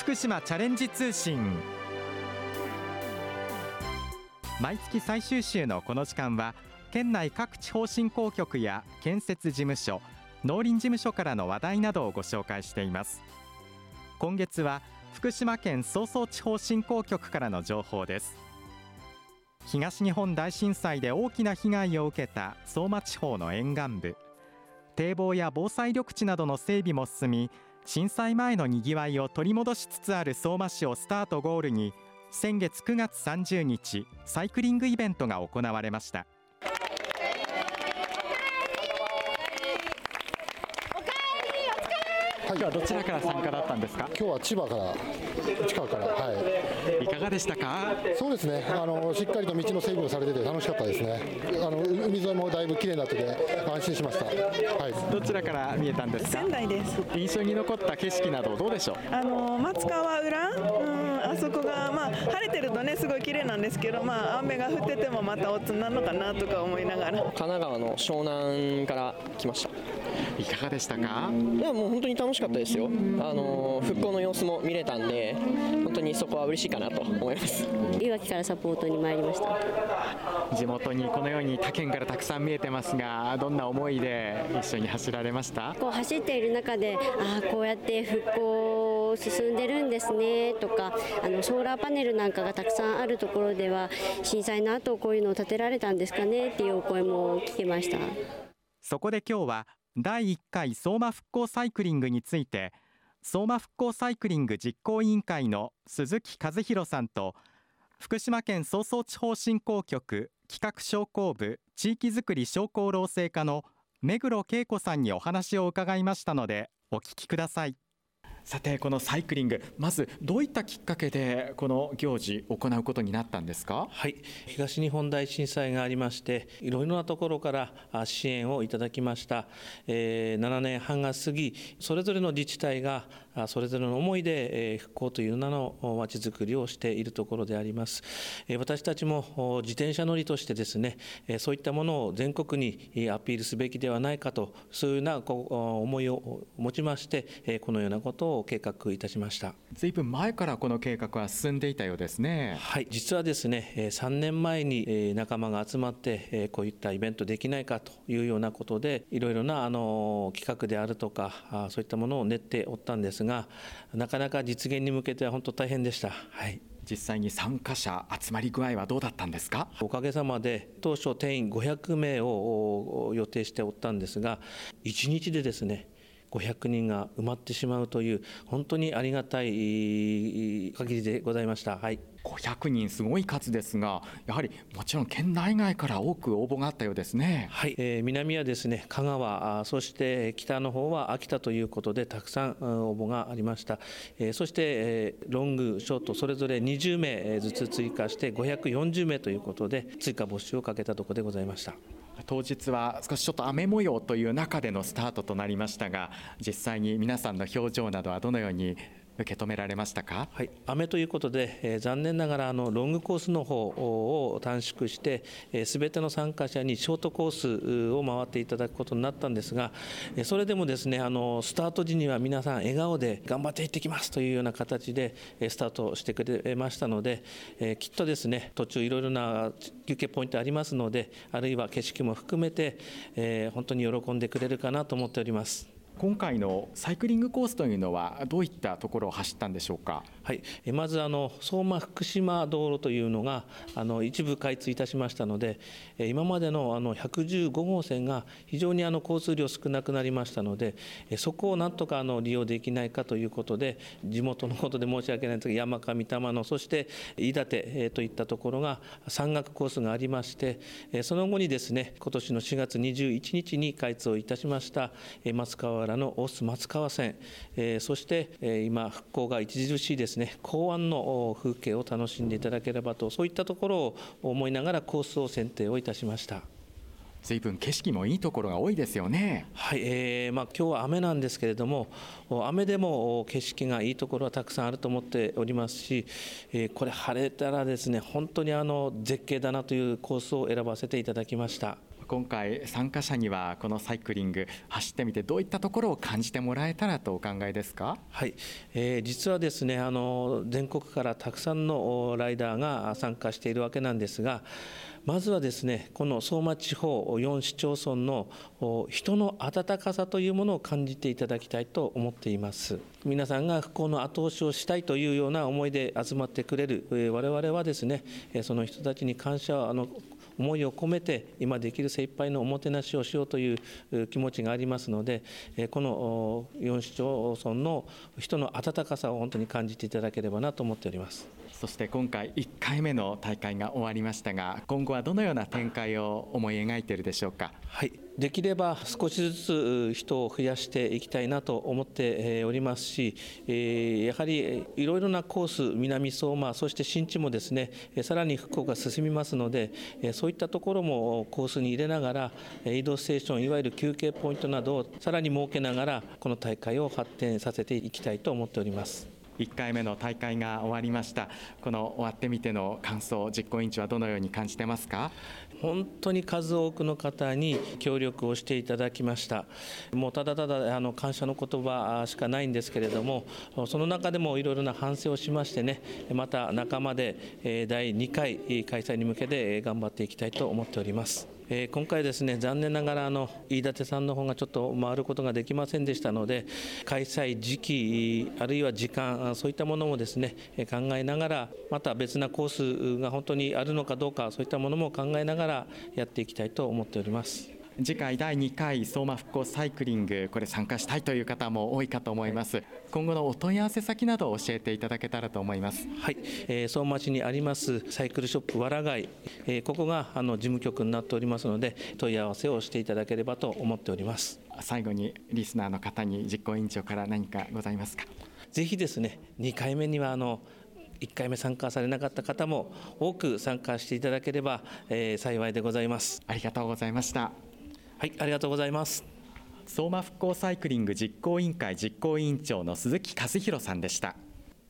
福島チャレンジ通信。毎月最終週のこの時間は県内各地方振興局や建設事務所農林事務所からの話題などをご紹介しています。今月は福島県総総地方振興局からの情報です。東日本大震災で大きな被害を受けた相馬地方の沿岸部。堤防や防災緑地などの整備も進み震災前のにぎわいを取り戻しつつある相馬市をスタートゴールに先月9月30日サイクリングイベントが行われました。今日はどちらから参加だったんですか？今日は千葉から市川からはいいかがでしたか？そうですね。あのしっかりと道の整備もされてて楽しかったですね。あの海沿いもだいぶ綺麗になってて安心しました。はい。どちらから見えたんですか？仙台です。印象に残った景色などどうでしょう？あの松川浦、うん、あそこが、まあ、晴れてるとねすごい綺麗なんですけど、まあ、雨が降っててもまたおつなのかなとか思いながら。神奈川の湘南から来ましたいかがでしたか？いやもう本当に楽しかったですよ。あの復興の様子も見れたんで本当にそこは嬉しいかなと思います。いわきからサポートに参りました。地元にこのように他県からたくさん見えてますがどんな思いで一緒に走られました？こう走っている中でああこうやって復興進んでるんですねとかあのソーラーパネルなんかがたくさんあるところでは震災の後こういうのを建てられたんですかねっていうお声も聞けました。そこで今日は第1回相馬復興サイクリングについて相馬復興サイクリング実行委員会の鈴木和弘さんと福島県総総地方振興局企画商工部地域づくり商工労政課の目黒恵子さんにお話を伺いましたのでお聞きください。さてこのサイクリングまずどういったきっかけでこの行事行うことになったんですか？はい。東日本大震災がありましていろいろなところから支援をいただきました、えー、7年半が過ぎそれぞれの自治体がそれぞれの思いで復興という名のまちづくりをしているところであります。私たちも自転車乗りとしてですねそういったものを全国にアピールすべきではないかとそういうような思いを持ちましてこのようなことを計画いたしました。ずいぶん前からこの計画は進んでいたようですね。はい実はですね3年前に仲間が集まってこういったイベントできないかというようなことでいろいろなあの企画であるとかそういったものを練っておったんですがなかなか実現に向けては本当大変でした。はい。実際に参加者集まり具合はどうだったんですか？おかげさまで当初定員500名を予定しておったんですが1日でですね500人が埋まってしまうという本当にありがたい限りでございました。はい。500人すごい数ですがやはりもちろん県内外から多く応募があったようですね。はい、えー、南はですね香川そして北の方は秋田ということでたくさん応募がありました、えー、そして、えー、ロングショートそれぞれ20名ずつ追加して540名ということで追加募集をかけたところでございました当日は少しちょっと雨模様という中でのスタートとなりましたが実際に皆さんの表情などはどのように受け止められましたか、はい、雨ということで、えー、残念ながらあのロングコースの方を短縮してすべ、えー、ての参加者にショートコースを回っていただくことになったんですが、え、それでもですねあのスタート時には皆さん笑顔で頑張っていってきますというような形でスタートしてくれましたので、えー、きっとですね途中いろいろな休憩ポイントありますのであるいは景色も含めて、えー、本当に喜んでくれるかなと思っております。今回のサイクリングコースというのはどういったところを走ったんでしょうか？はい、まずあの相馬福島道路というのがあの一部開通いたしましたので、今までのあの115号線が非常にあの交通量少なくなりましたので、そこをなんとかあの利用できないかということで、地元のことで申し訳ないんですが、山上玉野、そして飯舘といったところが山岳コースがありまして、その後にですね、今年の4月21日に開通をいたしました松川原の大須松川線え、そしてえ今復興が著しいですね。港湾の風景を楽しんでいただければとそういったところを思いながらコースを選定をいたしました。随分景色もいいところが多いですよね。はい、えー、まあ今日は雨なんですけれども、雨でも景色がいいところはたくさんあると思っておりますし、えー、これ晴れたらですね、本当にあの絶景だなというコースを選ばせていただきました。今回参加者にはこのサイクリング走ってみてどういったところを感じてもらえたらとお考えですか？はい、えー、実はですねあの全国からたくさんのライダーが参加しているわけなんですがまずはですねこの相馬地方4市町村の人の温かさというものを感じていただきたいと思っています。皆さんが復興の後押しをしたいというような思いで集まってくれる我々はですねその人たちに感謝をあの思いを込めて今できる精一杯のおもてなしをしようという気持ちがありますのでこの4市町村の人の温かさを本当に感じていただければなと思っております。そして今回1回目の大会が終わりましたが今後はどのような展開を思い描いているでしょうか？はいできれば少しずつ人を増やしていきたいなと思っておりますし、やはりいろいろなコース、南相馬、そして新地もですねさらに復興が進みますので、そういったところもコースに入れながら、移動ステーション、いわゆる休憩ポイントなどをさらに設けながら、この大会を発展させていきたいと思っております。1回目の大会が終わりました。この終わってみての感想実行委員長はどのように感じてますか？本当に数多くの方に協力をしていただきました。もうただただあの感謝の言葉しかないんですけれどもその中でもいろいろな反省をしましてねまた仲間で第2回開催に向けて頑張っていきたいと思っております。えー、今回ですね残念ながらあの飯舘さんの方がちょっと回ることができませんでしたので開催時期あるいは時間そういったものもですね考えながらまた別なコースが本当にあるのかどうかそういったものも考えながらやっていきたいと思っております。次回第2回相馬復興サイクリングこれ参加したいという方も多いかと思います今後のお問い合わせ先などを教えていただけたらと思います。はい、えー、相馬市にありますサイクルショップわらがい、えー、ここがあの事務局になっておりますので問い合わせをしていただければと思っております。最後にリスナーの方に実行委員長から何かございますか？ぜひですね2回目にはあの1回目参加されなかった方も多く参加していただければ、えー、幸いでございます。ありがとうございました。はいありがとうございます相馬復興サイクリング実行委員会実行委員長の鈴木和弘さんでした。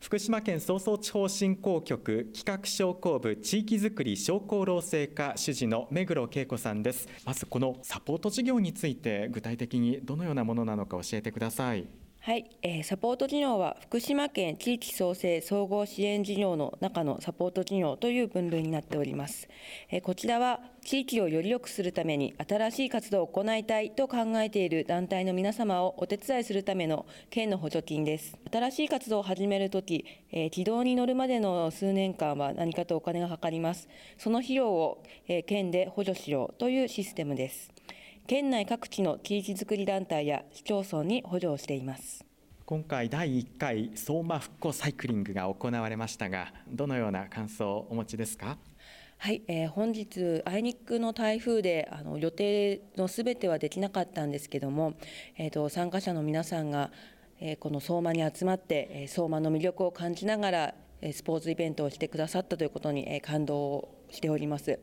福島県早々地方振興局企画商工部地域づくり商工労政課主事の目黒恵子さんです。まずこのサポート事業について具体的にどのようなものなのか教えてください。はい、えー、サポート事業は福島県地域創生総合支援事業の中のサポート事業という分類になっております。えー、こちらは地域をより良くするために新しい活動を行いたいと考えている団体の皆様をお手伝いするための県の補助金です。新しい活動を始めるとき、えー、軌道に乗るまでの数年間は何かとお金がかかります。その費用を、えー、県で補助しようというシステムです。県内各地の地域づくり団体や市町村に補助をしています。今回第1回相馬復興サイクリングが行われましたがどのような感想をお持ちですか？はい、えー、本日、あいにくの台風であの予定のすべてはできなかったんですけども、えーと、参加者の皆さんが、えー、この相馬に集まって、えー、相馬の魅力を感じながらスポーツイベントをしてくださったということに感動しております。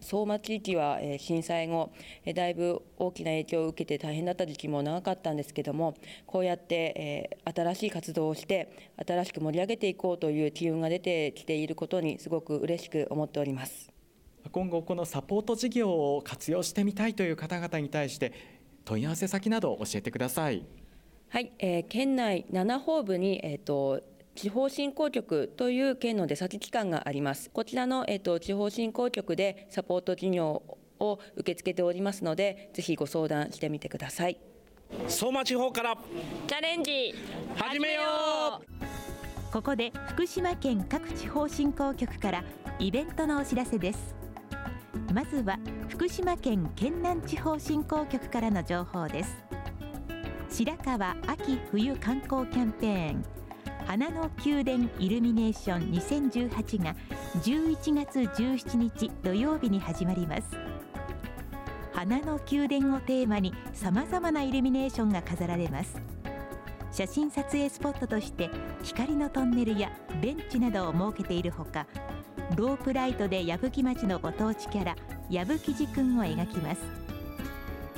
相馬地域は震災後だいぶ大きな影響を受けて大変だった時期も長かったんですけどもこうやって新しい活動をして新しく盛り上げていこうという機運が出てきていることにすごく嬉しく思っております。今後このサポート事業を活用してみたいという方々に対して問い合わせ先など教えてください。はい、えー、県内7ホー部に、えーと地方振興局という県の出先機関があります。こちらの、えっと、地方振興局でサポート事業を受け付けておりますので、ぜひご相談してみてください。相馬地方から。チャレンジ。始めよう。ここで福島県各地方振興局からイベントのお知らせです。まずは福島県県南地方振興局からの情報です。白川秋冬観光キャンペーン花の宮殿イルミネーション2018が11月17日土曜日に始まります。花の宮殿をテーマにさまざまなイルミネーションが飾られます。写真撮影スポットとして光のトンネルやベンチなどを設けているほかロープライトで矢吹町のご当地キャラ矢吹寺くんを描きます。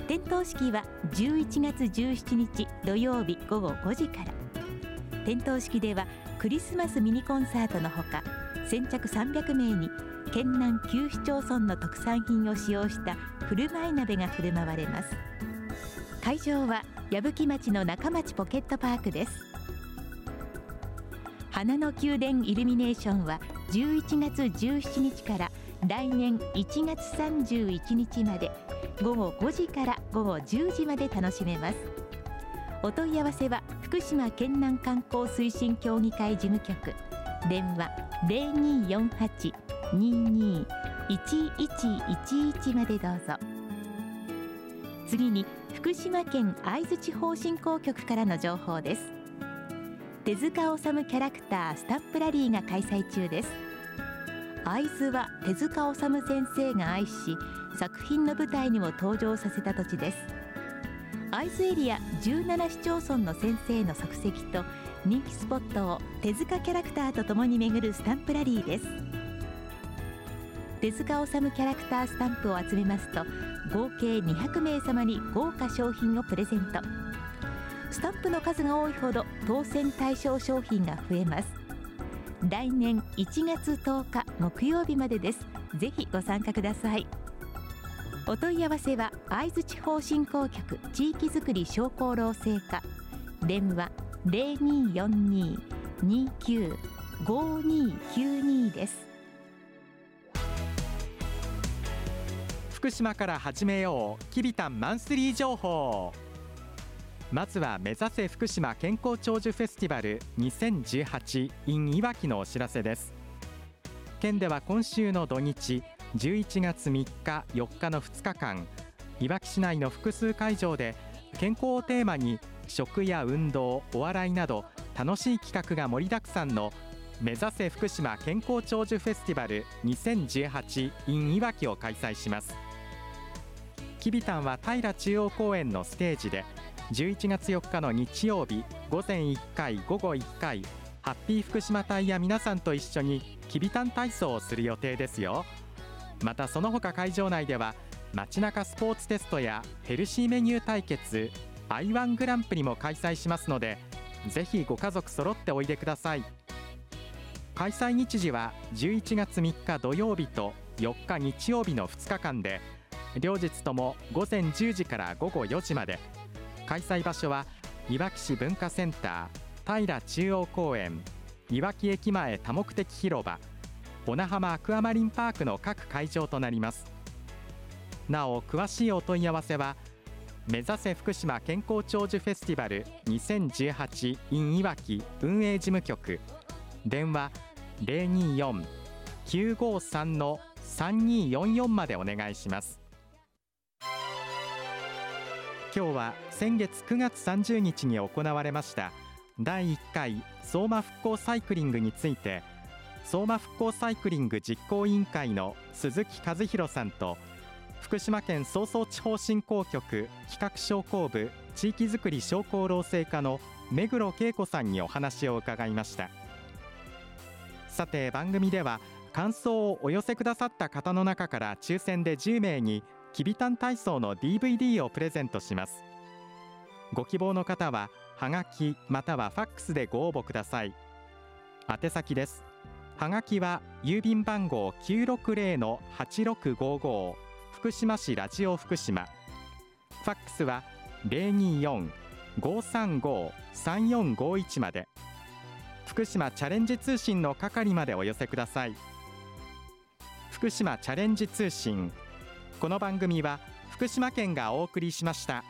点灯式は11月17日土曜日午後5時から。点灯式ではクリスマスミニコンサートのほか先着300名に県南旧市町村の特産品を使用した振る舞い鍋が振る舞われます。会場は矢吹町の中町ポケットパークです。花の宮殿イルミネーションは11月17日から来年1月31日まで午後5時から午後10時まで楽しめます。お問い合わせは福島県南観光推進協議会事務局。電話0248-22-1111までどうぞ。次に福島県会津地方振興局からの情報です。手塚治虫キャラクタースタンプラリーが開催中です。会津は手塚治虫先生が愛し作品の舞台にも登場させた土地です。会津エリア17市町村の先生の足跡と人気スポットを手塚キャラクターとともに巡るスタンプラリーです。手塚治虫キャラクタースタンプを集めますと合計200名様に豪華商品をプレゼント。スタンプの数が多いほど当選対象商品が増えます。来年1月10日木曜日までです。ぜひご参加ください。お問い合わせは会津地方振興局地域づくり商工労政課。電話0242-295292です。福島から始めようきびたんマンスリー情報。まずは目指せ福島健康長寿フェスティバル 2018in いわきのお知らせです。県では今週の土日11月3日4日の2日間いわき市内の複数会場で健康をテーマに食や運動お笑いなど楽しい企画が盛りだくさんの目指せ福島健康長寿フェスティバル 2018in いわきを開催します。きびたんは平中央公園のステージで11月4日の日曜日午前1回午後1回ハッピー福島隊や皆さんと一緒にきびたん体操をする予定ですよ。またその他会場内では街中スポーツテストやヘルシーメニュー対決 i1 グランプリも開催しますのでぜひご家族揃っておいでください。開催日時は11月3日土曜日と4日日曜日の2日間で両日とも午前10時から午後4時まで。開催場所はいわき市文化センター平中央公園いわき駅前多目的広場小名浜アクアマリンパークの各会場となります。なお詳しいお問い合わせは目指せ福島健康長寿フェスティバル 2018in いわき運営事務局。電話024-953-3244までお願いします。今日は先月9月30日に行われました第1回相馬復興サイクリングについて相馬復興サイクリング実行委員会の鈴木和弘さんと福島県総総地方振興局企画商工部地域づくり商工労政課の目黒恵子さんにお話を伺いました。さて番組では感想をお寄せくださった方の中から抽選で10名にきびたん体操の DVD をプレゼントします。ご希望の方ははがきまたはファックスでご応募ください。宛先です。はがきは郵便番号960-8655福島市ラジオ福島。ファックスは024-535-3451まで。福島チャレンジ通信の係までお寄せください。福島チャレンジ通信。この番組は福島県がお送りしました。